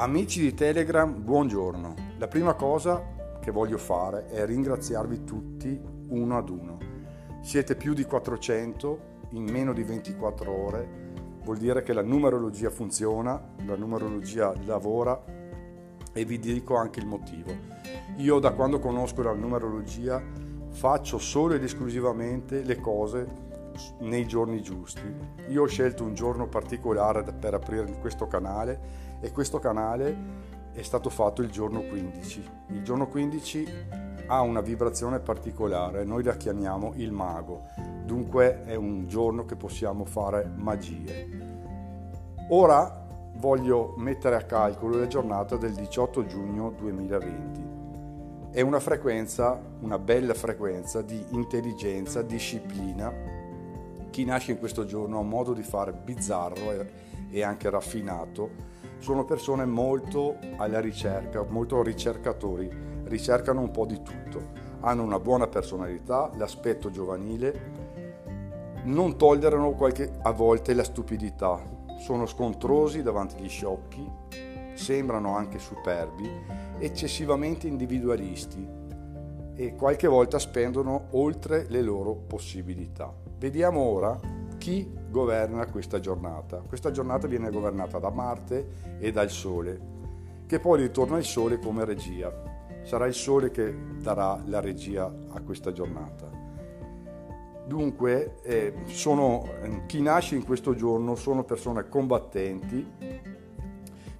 Amici di Telegram, buongiorno. La prima cosa che voglio fare è ringraziarvi tutti uno ad uno. Siete più di 400 in meno di 24 ore, vuol dire che la numerologia funziona, la numerologia lavora e vi dico anche il motivo. Io da quando conosco la numerologia faccio solo ed esclusivamente le cose nei giorni giusti. Io ho scelto un giorno particolare per aprire questo canale e questo canale è stato fatto il giorno 15. Il giorno 15 ha una vibrazione particolare, noi la chiamiamo il mago, dunque è un giorno che possiamo fare magie. Ora voglio mettere a calcolo la giornata del 18 giugno 2020. È una frequenza, una bella frequenza di intelligenza, disciplina. Chi nasce in questo giorno ha un modo di fare bizzarro e anche raffinato. Sono persone molto alla ricerca, molto ricercatori, ricercano un po' di tutto, hanno una buona personalità, l'aspetto giovanile, non tollerano qualche, a volte la stupidità, sono scontrosi davanti agli sciocchi, sembrano anche superbi, eccessivamente individualisti e qualche volta spendono oltre le loro possibilità. Vediamo ora chi governa questa giornata. Questa giornata viene governata da Marte e dal Sole, che poi ritorna al Sole come regia. Sarà il Sole che darà la regia a questa giornata. Dunque, eh, sono, chi nasce in questo giorno sono persone combattenti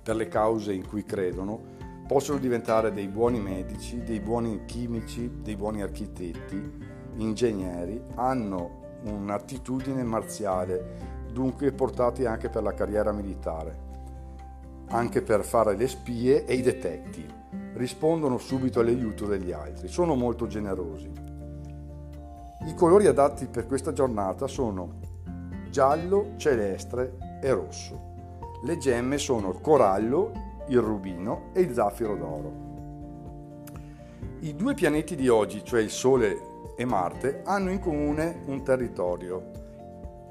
per le cause in cui credono, possono diventare dei buoni medici, dei buoni chimici, dei buoni architetti, ingegneri, hanno un'attitudine marziale, dunque portati anche per la carriera militare, anche per fare le spie e i detective. Rispondono subito all'aiuto degli altri, sono molto generosi. I colori adatti per questa giornata sono giallo, celeste e rosso. Le gemme sono corallo, il rubino e il zaffiro d'oro. I due pianeti di oggi, cioè il Sole e Marte hanno in comune un territorio.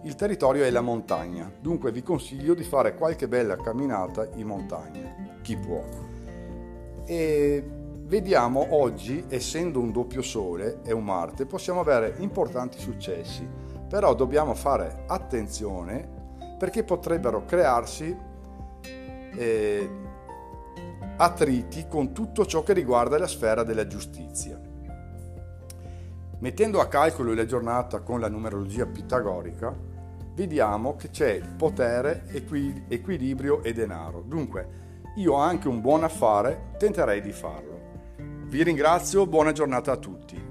Il territorio è la montagna, dunque vi consiglio di fare qualche bella camminata in montagna, chi può. E vediamo oggi, essendo un doppio Sole e un Marte, possiamo avere importanti successi, però dobbiamo fare attenzione perché potrebbero crearsi eh, attriti con tutto ciò che riguarda la sfera della giustizia. Mettendo a calcolo la giornata con la numerologia pitagorica, vediamo che c'è potere, equilibrio e denaro. Dunque, io ho anche un buon affare, tenterei di farlo. Vi ringrazio, buona giornata a tutti.